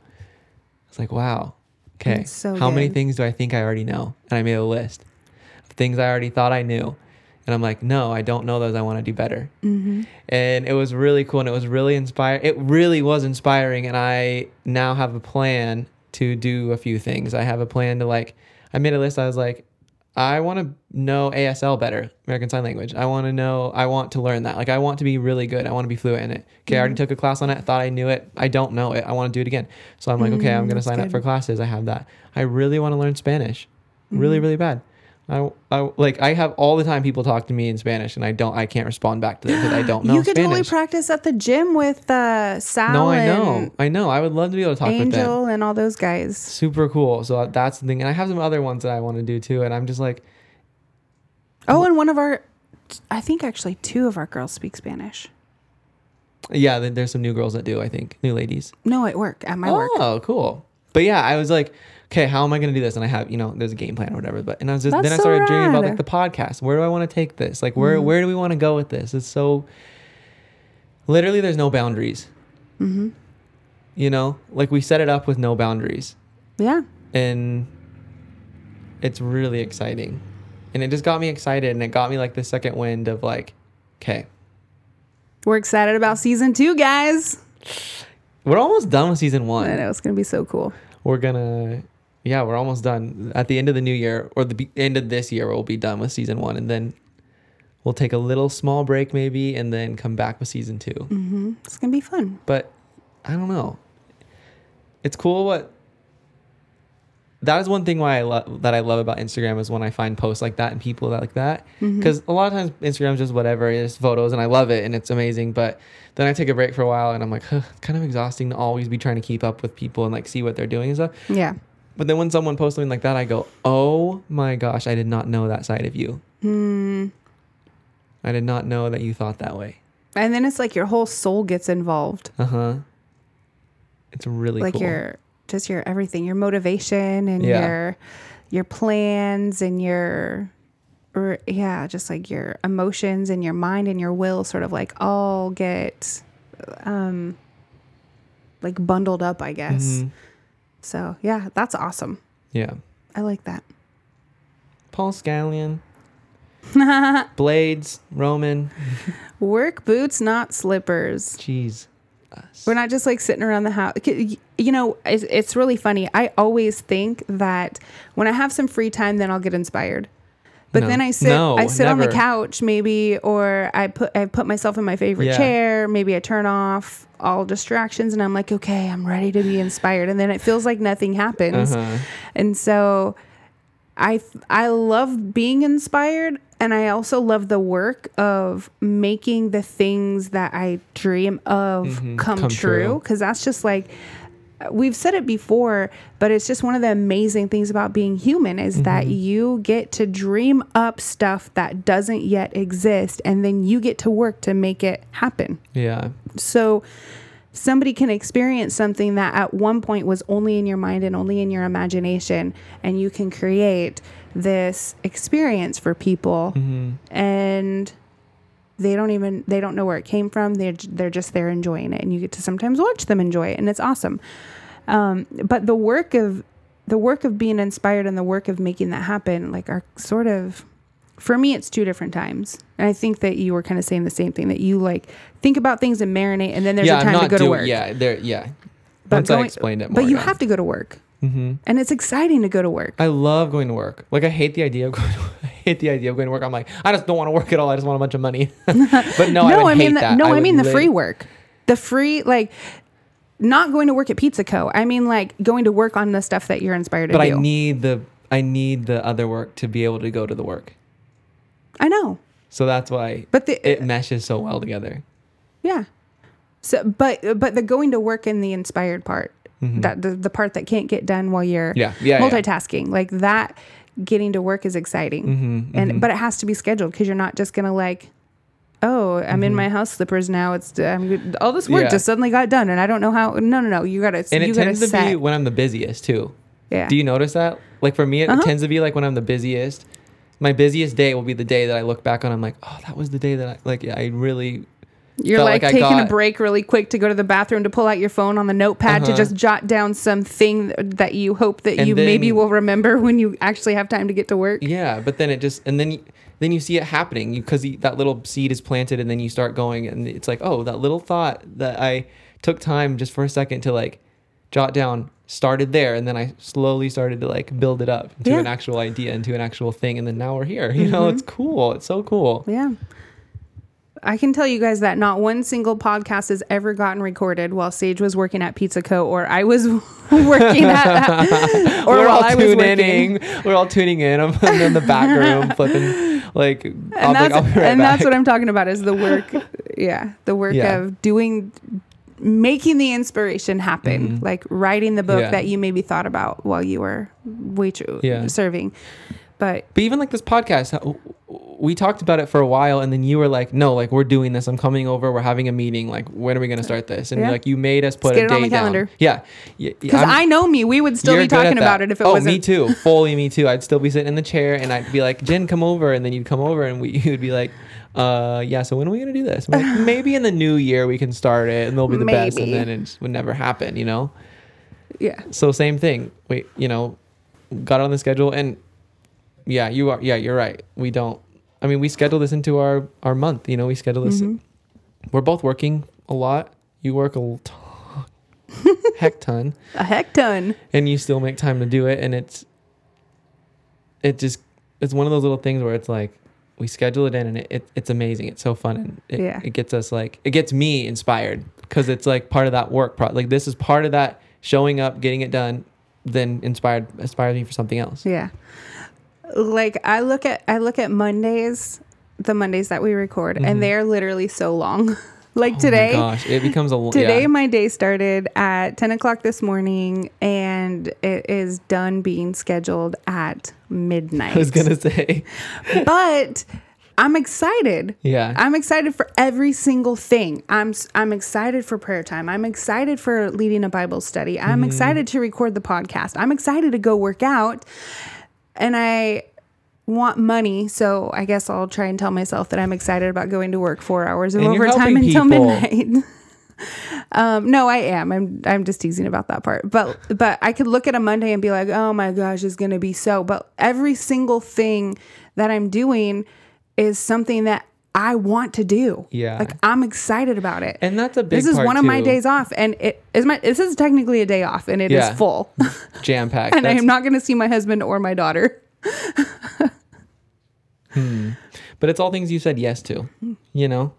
It's like, wow, okay, so how many things do I think I already know? And I made a list of things I already thought I knew, and I'm like, no, I don't know those. I want to do better. Mm-hmm. And it was really cool, and it was really inspiring. It really was inspiring, and I now have a plan to do a few things. I have a plan to like. I made a list. I was like, I want to know ASL better, American Sign Language. I want to know, I want to learn that. Like, I want to be really good. I want to be fluent in it. Okay, I already took a class on it, thought I knew it. I don't know it. I want to do it again. So I'm like, okay, I'm Mm, going to sign up for classes. I have that. I really want to learn Spanish. Really, Mhm. really bad. I, I like I have all the time people talk to me in Spanish and I don't I can't respond back to them because I don't know You could Spanish. totally practice at the gym with uh, Sal no, I know. I know. I would love to be able to talk with. Angel and all those guys. Super cool. So that's the thing. And I have some other ones that I want to do too. And I'm just like, Oh, and one of our, I think actually two of our girls speak Spanish. yeah, there's some new girls that do, I think. New ladies. No, at work, at my work. Oh, cool. But yeah, I was like, okay, how am I going to do this? And I have, you know, there's a game plan or whatever. But and I was just That's then I so started dreaming about like the podcast. Where do I want to take this? Like where Mhm. where do we want to go with this? It's so literally there's no boundaries. Mm-hmm. You know, like we set it up with no boundaries, Yeah. and it's really exciting. And it just got me excited, and it got me like the second wind of like, okay, We're excited about season two, guys. we're almost done with season one. I know it's gonna be so cool. we're gonna yeah we're almost done at the end of the new year or the be- end of this year we'll be done with season one and then we'll take a little small break maybe and then come back with season two Mm-hmm. It's gonna be fun. but i don't know it's cool what that is one thing why I love that I love about Instagram is when I find posts like that and people that like that because a lot of times Instagram's just whatever it's photos and I love it and it's amazing but then I take a break for a while and I'm like huh, it's kind of exhausting to always be trying to keep up with people and like see what they're doing and stuff yeah. But then when someone posts something like that, I go, "Oh my gosh, I did not know that side of you. Hmm. I did not know that you thought that way." And then it's like your whole soul gets involved. Uh huh. It's really like cool. your just your everything, your motivation and Yeah. your your plans and your or yeah, just like your emotions and your mind and your will sort of like all get um like bundled up, I guess. Mhm. So, yeah, that's awesome. Yeah. I like that. Paul Scallion, Blades, Roman. Work boots, not slippers. Jeez. Us. We're not just like sitting around the house. You know, it's, it's really funny. I always think that when I have some free time, then I'll get inspired. But No. then I sit No, I sit on the couch maybe or I put I put myself in my favorite Yeah. chair, maybe I turn off all distractions and I'm like, okay, I'm ready to be inspired. And then it feels like nothing happens. Uh-huh. And so I I love being inspired and I also love the work of making the things that I dream of come, Mm-hmm. come true true. cuz that's just like we've said it before, but it's just one of the amazing things about being human is that Mm-hmm. you get to dream up stuff that doesn't yet exist and then you get to work to make it happen. Yeah. So somebody can experience something that at one point was only in your mind and only in your imagination and you can create this experience for people and they don't even they don't know where it came from they're, they're just there enjoying it and you get to sometimes watch them enjoy it and it's awesome um, but the work of the work of being inspired and the work of making that happen like are sort of for me it's two different times and i think that you were kind of saying the same thing that you like think about things and marinate and then there's yeah, a time I'm to go to work Yeah, there. Yeah. but Once I going- explained it more. but you yeah. have to go to work Mm-hmm. and it's exciting to go to work I love going to work. Like I hate the idea of going. To, I hate the idea of going to work. I'm like, I just don't want to work at all. I just want a bunch of money. but no, I, no would i mean hate the, that. no i, would mean the lit- free work the free like not going to work at pizza co i mean like going to work on the stuff that you're inspired to But I need the I need the other work to be able to go to the work. I know So that's why but the it meshes so well together. Yeah. So, but but the going to work and the inspired part, that the, the part that can't get done while you're Mm-hmm. Yeah, yeah, yeah. multitasking, like that, getting to work is exciting, Mm-hmm, and but it has to be scheduled because you're not just gonna like, oh, I'm in my house slippers now. It's I'm all this work Mm-hmm. Yeah. just suddenly got done, and I don't know how. No, no, no. You gotta And you it tends to set. be when I'm the busiest too. yeah. Do you notice that? Like for me, it, Uh-huh. tends to be like when I'm the busiest. My busiest day will be the day that I look back on. I'm like, oh, that was the day that I like. I really You're felt like, like taking a break really quick to go to the bathroom to pull out your phone on the notepad to Uh-huh. just jot down something that you hope that And you maybe will remember when you actually have time to get to work. Yeah, but then it just and then you, then you see it happening because that little seed is planted, and then you start going, and it's like, oh, that little thought that I took time just for a second to like jot down started there, and then I slowly started to like build it up into Yeah. an actual idea, into an actual thing, and then now we're here. You Mm-hmm. know, it's cool. It's so cool. Yeah. I can tell you guys that not one single podcast has ever gotten recorded while Sage was working at Pizza Co. or I was working at, that, or we're while all I was working. in. We're all tuning in. I'm in the back room flipping like. And I'm that's like, right and that's what I'm talking about is the work. Yeah, the work Yeah. of doing, making the inspiration happen, like writing the book Mm-hmm. Yeah. that you maybe thought about while you were wait Yeah. serving. But But even like this podcast, we talked about it for a while, and then you were like, "No, like we're doing this. I'm coming over. We're having a meeting. Like, when are we gonna start this?" And Yeah. like you made us put get a it date on the down. calendar. Yeah, because I'm- I know me, we would still be talking about it if it oh, wasn't. me too. Fully me too. I'd still be sitting in the chair, and I'd be like, "Jen, come over," and then you'd come over, and we you'd be like. Uh yeah, so when are we gonna do this? Like, maybe in the new year we can start it and they'll be the best and then it would never happen, you know? Yeah. so same thing we you know got on the schedule and yeah you are yeah you're right we don't i mean we schedule this into our our month you know we schedule this Mhm. we're both working a lot you work a ton, heck ton A heck ton. and you still make time to do it and it's it just it's one of those little things where it's like we schedule it in and it, it it's amazing it's so fun and it, Yeah. it gets us like it gets me inspired because it's like part of that work pro- like this is part of that showing up getting it done then inspired inspires me for something else Yeah. Like I look at I look at Mondays, the Mondays that we record, Mhm. and they're literally so long. like Oh my today, gosh it becomes a l- today yeah. my day started at ten o'clock this morning, and it is done being scheduled at midnight. i was gonna say but I'm excited. yeah I'm excited for every single thing. I'm I'm excited for prayer time. I'm excited for leading a Bible study. I'm Mm-hmm. excited to record the podcast. I'm excited to go work out. And I want money, so I guess I'll try and tell myself that I'm excited about going to work 4 hours of And overtime until people. midnight. um, no, I am. I'm I'm just teasing about that part. But but I could look at a Monday and be like, "Oh my gosh, it's going to be so." But every single thing that I'm doing is something that I want to do. Yeah. Like I'm excited about it. and that's a big this is one of my days off and it is my this is technically a day off and it is Yeah. full. jam packed and I am not going to see my husband or my daughter. Hmm. But it's all things you said yes to. You know.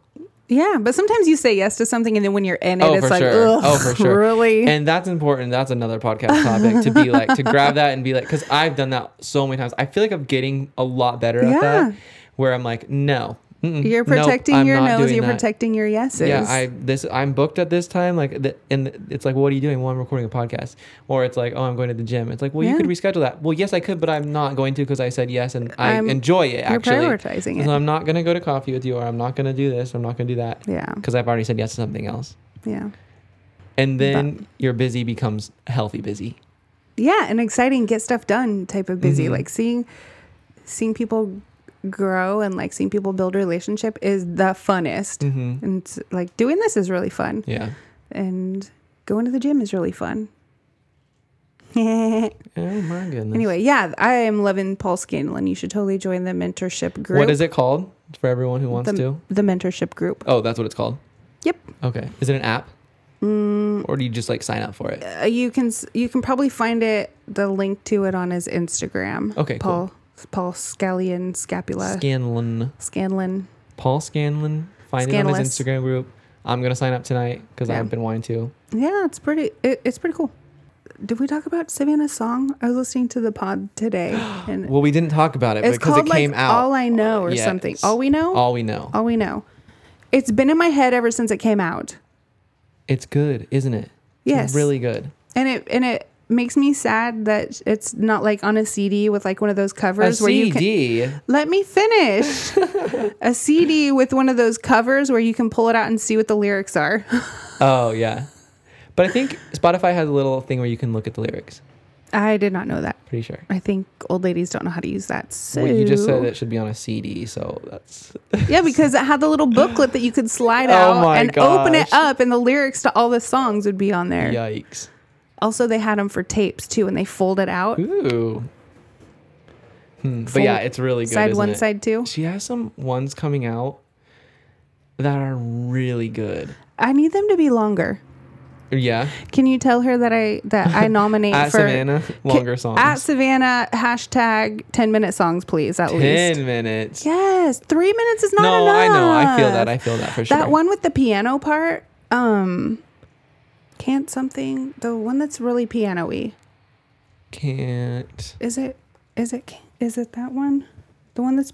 Yeah, but sometimes you say yes to something, and then when you're in it, Oh, it's like, sure. Oh, for sure. Really? And that's important. That's another podcast topic to be like to grab that and be like, because I've done that so many times. I feel like I'm getting a lot better at that. Where I'm like, no, mm-mm, you're protecting I'm your nose. You're that. protecting your yeses. Yeah, I this I'm booked at this time. Like, the, and it's like, what are you doing? Well, I'm recording a podcast. Or it's like, oh, I'm going to the gym. It's like, well, you could reschedule that. Well, yes, I could, but I'm not going to because I said yes, and I I'm- enjoy it. you're Actually, prioritizing it. I'm not gonna go to coffee with you, or I'm not gonna do this. Or I'm not gonna do that yeah, because I've already said yes to something else. yeah, And then your busy becomes healthy busy. yeah. And exciting, get stuff done type of busy. Mhm. Like seeing, seeing people grow and like seeing people build relationship is the funnest. Mm-hmm. And like doing this is really fun, Yeah. and going to the gym is really fun. anyway, Oh my goodness. Anyway, yeah, I am loving Paul Scanlon. You should totally join the mentorship group. What is it called for everyone who wants the, to? the mentorship group? Oh, that's what it's called. Yep. Okay. Is it an app? Or do you just like sign up for it? Uh, you can you can probably find it the link to it on his Instagram. Okay, Paul Paul Scallion Scapula Scanlon. Scanlon. Paul Scanlon. Find it on his Scanless. Instagram group. I'm gonna sign up tonight because Yeah. I've been wanting to. Yeah, it's pretty. It, it's pretty cool. Did we talk about Savannah's song? I was listening to the pod today, and Well, we didn't talk about it it's because called it came like out. "All I Know" or Yes. something. All we know. All we know. All we know. It's been in my head ever since it came out, It's good, isn't it? It's Yes. really good. and it and it makes me sad that it's not like on a CD with like one of those A covers where you can. CD. Let me finish. a CD with one of those covers where you can pull it out and see what the lyrics are. Oh yeah. But I think Spotify has a little thing where you can look at the lyrics. I did not know that. Pretty sure. I think old ladies don't know how to use that. So Well, you just said it should be on a CD, so that's yeah, because it had the little booklet that you could slide Oh out and open it up, and the lyrics to all the songs would be on there. yikes. Also, they had them for tapes too, and they folded out Ooh. Hmm. But yeah, it's really good. side one, it? side two. She has some ones coming out that are really good. I need them to be longer. Yeah. Can you tell her that I that I nominate At for Savannah, longer songs. at Savannah hashtag ten minute songs, please at Ten least. minutes. Yes, three minutes is not no, enough. I know. I feel that. I feel that for sure. that one with the piano part. Um, can't something the one that's really piano-y. can't. Is it? Is it? Is it that one? The one that's.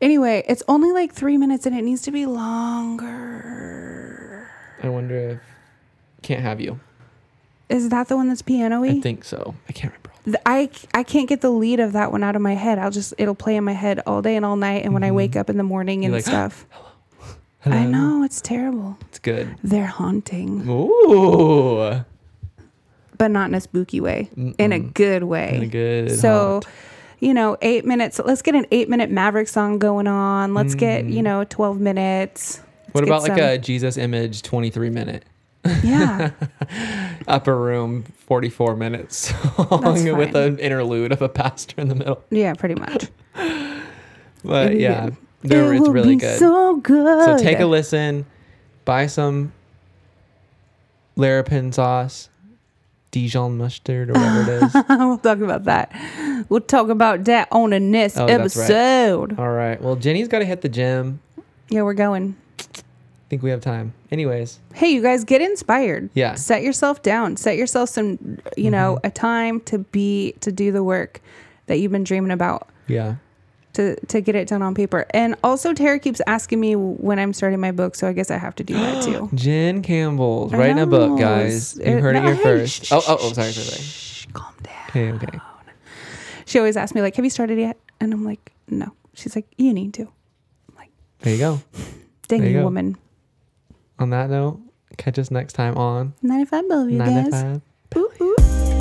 Anyway, it's only like three minutes and it needs to be longer. I wonder if can't have you. Is that the one that's piano-y? I think so. I can't remember. I I can't get the lead of that one out of my head. I'll just it'll play in my head all day and all night, and when I wake up in the morning You're and Mm-hmm. like, stuff. I know it's terrible. It's good. They're haunting, Ooh. but not in a spooky way, in a good way. In a good. so, haunt. you know, eight minutes. Let's get an eight-minute Maverick song going on. Let's get you Mm. know twelve minutes. Let's What get about like some- a Jesus image 23 minute? yeah? Upper room 44 minutes song with fine. an interlude of a pastor in the middle. Yeah, pretty much. But yeah, they're, It it's really be good. So good. So take a listen, buy some Larrupin sauce, Dijon mustard, or whatever it is. we'll talk about that. We'll talk about that on the next Oh, that's right. episode. All right. Well, Jenny's got to hit the gym. Yeah, we're going. I think we have time. Anyways, Hey, you guys, get inspired. Yeah. Set yourself down. Set yourself some, you know, Mm-hmm. a time to be to do the work that you've been dreaming about. yeah. To, to get it done on paper. And also Tara keeps asking me when I'm starting my book, so I guess I have to do that too. Jen Campbell's I writing a book, guys. You It- heard no, it here hey, first. Oh, oh, oh, sorry, sorry, sorry. calm down. Okay, okay. She always asks me like, "Have you started yet?" And I'm like, "No." She's like, "You need to." Like, There you go. Dang you go. woman. On that note, catch us next time on 95 love you guys. 95. Ooh, ooh.